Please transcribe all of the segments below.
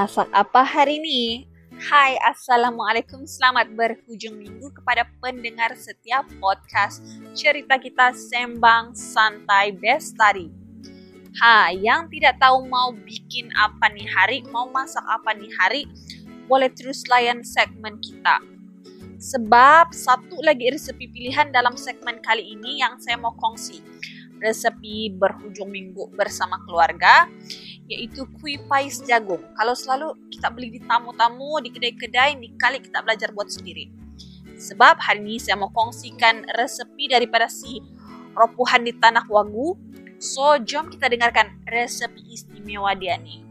masak apa hari ini? Hai, Assalamualaikum, selamat berhujung minggu kepada pendengar setiap podcast cerita kita Sembang Santai Bestari. Ha, yang tidak tahu mau bikin apa nih hari, mau masak apa nih hari, boleh terus layan segmen kita. Sebab satu lagi resepi pilihan dalam segmen kali ini yang saya mau kongsi. Resepi berhujung minggu bersama keluarga yaitu kue pais jagung. Kalau selalu kita beli di tamu-tamu, di kedai-kedai, ini kali kita belajar buat sendiri. Sebab hari ini saya mau kongsikan resepi daripada si ropuhan di tanah wagu. So, jom kita dengarkan resepi istimewa dia nih.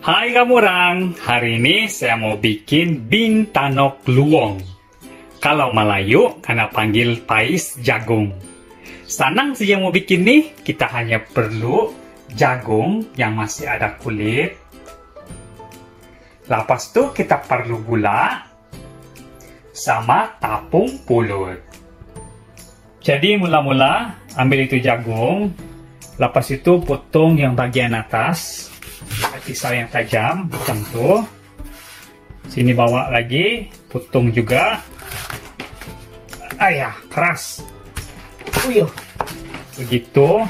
Hai kamu orang, hari ini saya mau bikin bintanok luwong. Kalau Melayu, karena panggil pais jagung. Senang saja mau bikin nih, kita hanya perlu jagung yang masih ada kulit. Lepas itu kita perlu gula sama tapung pulut. Jadi mula-mula ambil itu jagung, lepas itu potong yang bagian atas, pisau yang tajam, macam tu. Sini bawa lagi, potong juga. Ayah keras. Uyuh. begitu.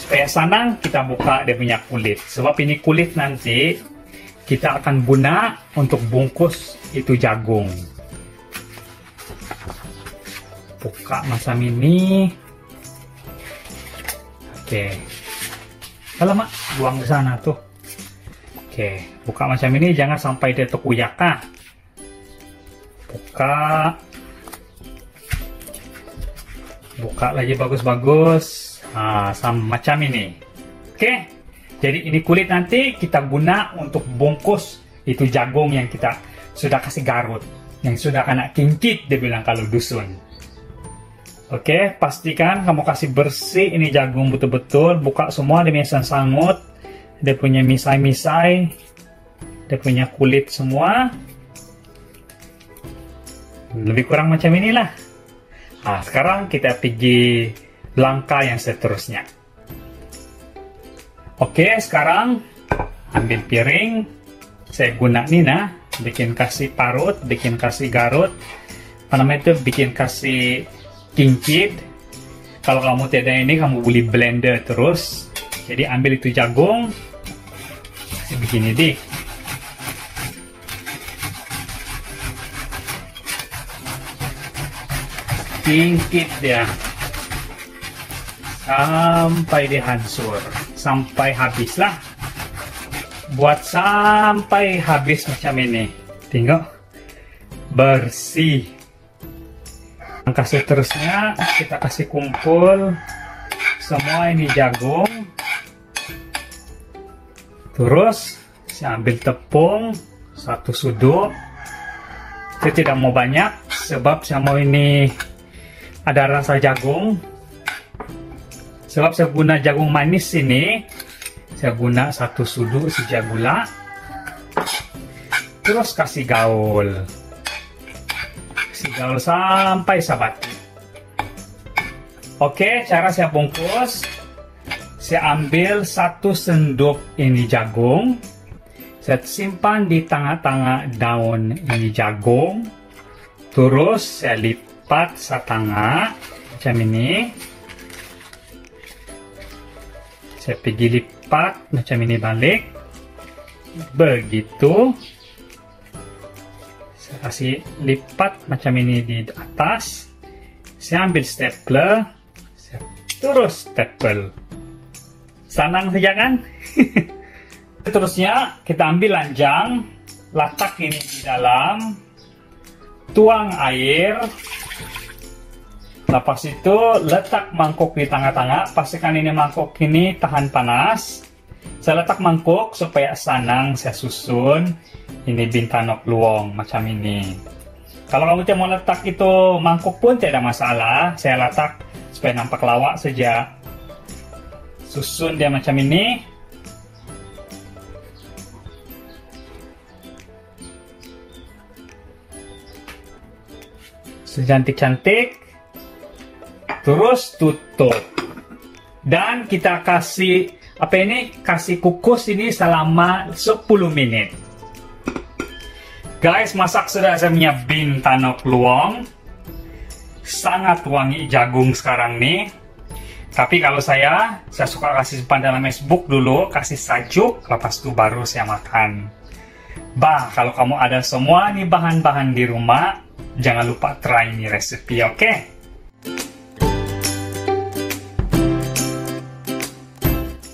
Supaya senang kita buka dia punya kulit. Sebab ini kulit nanti kita akan guna untuk bungkus itu jagung. Buka macam ini. Oke. Alamak buang ke sana tuh. Oke buka macam ini jangan sampai dia terkuyak ah buka. Buka lagi bagus-bagus. Nah, sama macam ini. Oke. Jadi ini kulit nanti kita guna untuk bungkus itu jagung yang kita sudah kasih garut yang sudah kena kincit dia bilang kalau dusun. Oke pastikan kamu kasih bersih ini jagung betul-betul buka semua dia punya sangut dia punya misai-misai dia punya kulit semua lebih kurang macam inilah Nah, sekarang kita pergi langkah yang seterusnya. Oke, sekarang ambil piring. Saya guna ini nah, bikin kasih parut, bikin kasih garut. Apa namanya itu? Bikin kasih kincit. Kalau kamu tidak ini, kamu beli blender terus. Jadi ambil itu jagung, begini deh. Tingkit dia. Sampai dia hancur. Sampai habis lah. Buat sampai habis macam ini. Tengok. Bersih. Langkah seterusnya kita kasih kumpul. Semua ini jagung. Terus saya ambil tepung. Satu sudut saya tidak mau banyak sebab saya mau ini ada rasa jagung. Sebab saya guna jagung manis ini saya guna satu sudut sejak gula. Terus kasih gaul. Kasih gaul sampai sabati oke cara saya bungkus. Saya ambil satu sendok ini jagung. Saya simpan di tengah-tengah daun ini jagung. Terus saya lipat lipat setengah macam ini. Saya pergi lipat macam ini balik. Begitu. Saya kasih lipat macam ini di atas. Saya ambil stapler. Saya terus staple senang saja kan? Terusnya kita ambil lanjang letak ini di dalam. Tuang air Lepas itu letak mangkuk di tengah-tengah. Pastikan ini mangkuk ini tahan panas. Saya letak mangkuk supaya senang saya susun. Ini bintanok luong macam ini. Kalau kamu mau letak itu mangkuk pun tidak masalah. Saya letak supaya nampak lawak saja. Susun dia macam ini. Secantik-cantik terus tutup. Dan kita kasih apa ini? Kasih kukus ini selama 10 menit. Guys masak sudah saya punya bin tanok luang sangat wangi jagung sekarang nih. Tapi kalau saya saya suka kasih simpan dalam Facebook dulu kasih sajuk lepas itu baru saya makan. Bah kalau kamu ada semua nih bahan-bahan di rumah jangan lupa try ini resepi oke? okay?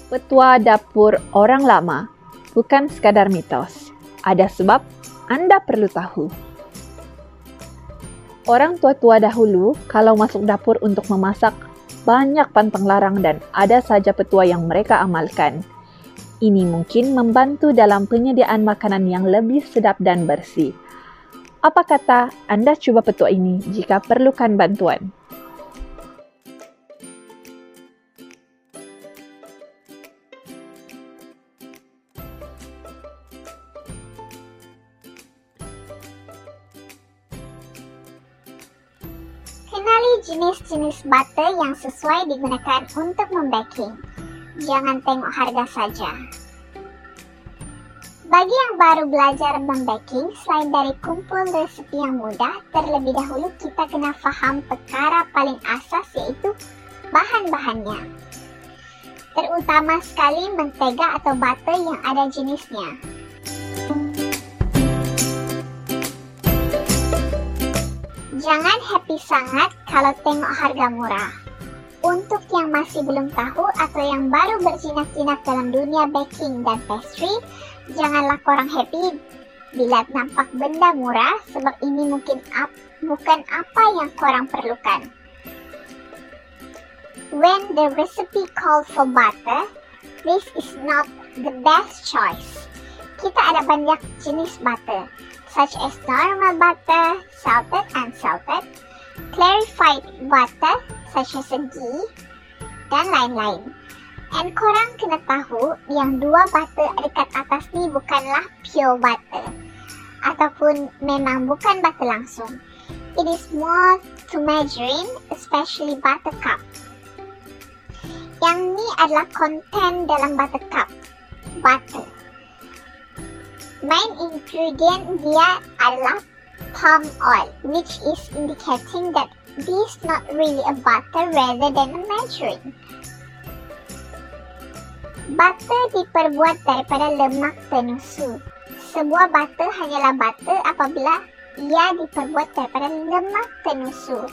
Petua dapur orang lama bukan sekadar mitos. Ada sebab Anda perlu tahu. Orang tua-tua dahulu kalau masuk dapur untuk memasak banyak pantang larang dan ada saja petua yang mereka amalkan. Ini mungkin membantu dalam penyediaan makanan yang lebih sedap dan bersih. Apa kata Anda coba petua ini jika perlukan bantuan? Kenali jenis-jenis butter yang sesuai digunakan untuk membaking. Jangan tengok harga saja. Bagi yang baru belajar membaking, selain dari kumpul resepi yang mudah, terlebih dahulu kita kena faham perkara paling asas yaitu bahan-bahannya. Terutama sekali mentega atau butter yang ada jenisnya. Jangan happy sangat kalau tengok harga murah. Untuk yang masih belum tahu atau yang baru berjinak-jinak dalam dunia baking dan pastry, janganlah korang happy bila nampak benda murah sebab ini mungkin ap, bukan apa yang korang perlukan. When the recipe called for butter, this is not the best choice. Kita ada banyak jenis butter such as normal butter, salted and salted, clarified butter such as a ghee, dan lain-lain. And korang kena tahu yang dua butter dekat atas ni bukanlah pure butter ataupun memang bukan butter langsung. It is more to margarine, especially buttercup. Yang ni adalah konten dalam buttercup, butter. Main ingredient dia adalah palm oil, which is indicating that this not really a butter rather than a margarine. Butter diperbuat daripada lemak tenusu. Sebuah butter hanyalah butter apabila ia diperbuat daripada lemak tenusu.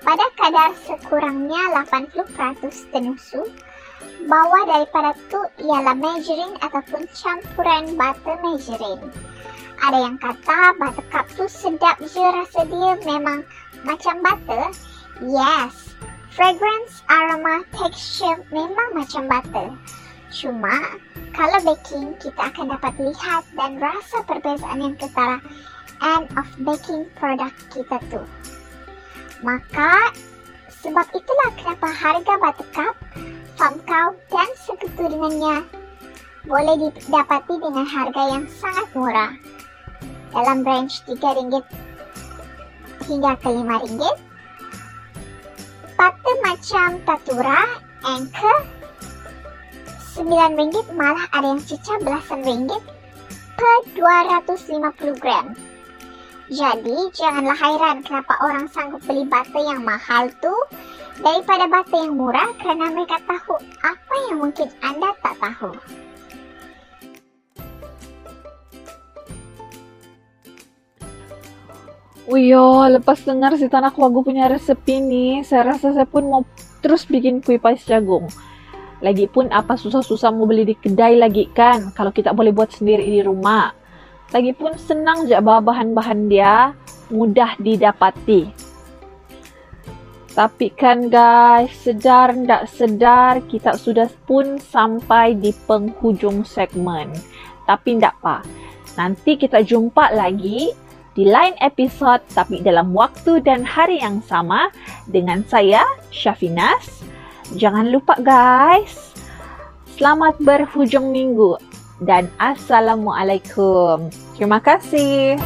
Pada kadar sekurangnya 80% tenusu, Bawah daripada tu ialah margarine ataupun campuran butter margarine. Ada yang kata buttercup tu sedap je rasa dia memang macam butter. Yes, fragrance, aroma, texture memang macam butter. Cuma, kalau baking, kita akan dapat lihat dan rasa perbezaan yang ketara end of baking product kita tu. Maka, sebab itulah kenapa harga buttercup Famkau dan sekutu dengannya boleh didapati dengan harga yang sangat murah. Dalam range RM3 hingga ke RM5 Pata macam Tatura, Anchor RM9 malah ada yang cecah belasan ringgit per 250 gram. Jadi janganlah hairan kenapa orang sanggup beli bata yang mahal tu daripada bata yang murah kerana mereka tahu apa yang mungkin anda tak tahu. Iya, lepas dengar si Tanah Wagu punya resepi ni, saya rasa saya pun mau terus bikin kuih pais jagung. Lagipun apa susah-susah mau beli di kedai lagi kan, kalau kita boleh buat sendiri di rumah. Lagipun senang je bahan-bahan dia, mudah didapati. Tapi kan guys, sedar tak sedar kita sudah pun sampai di penghujung segmen. Tapi tak apa. Nanti kita jumpa lagi di lain episod tapi dalam waktu dan hari yang sama dengan saya Syafinas. Jangan lupa guys. Selamat berhujung minggu dan assalamualaikum. Terima kasih.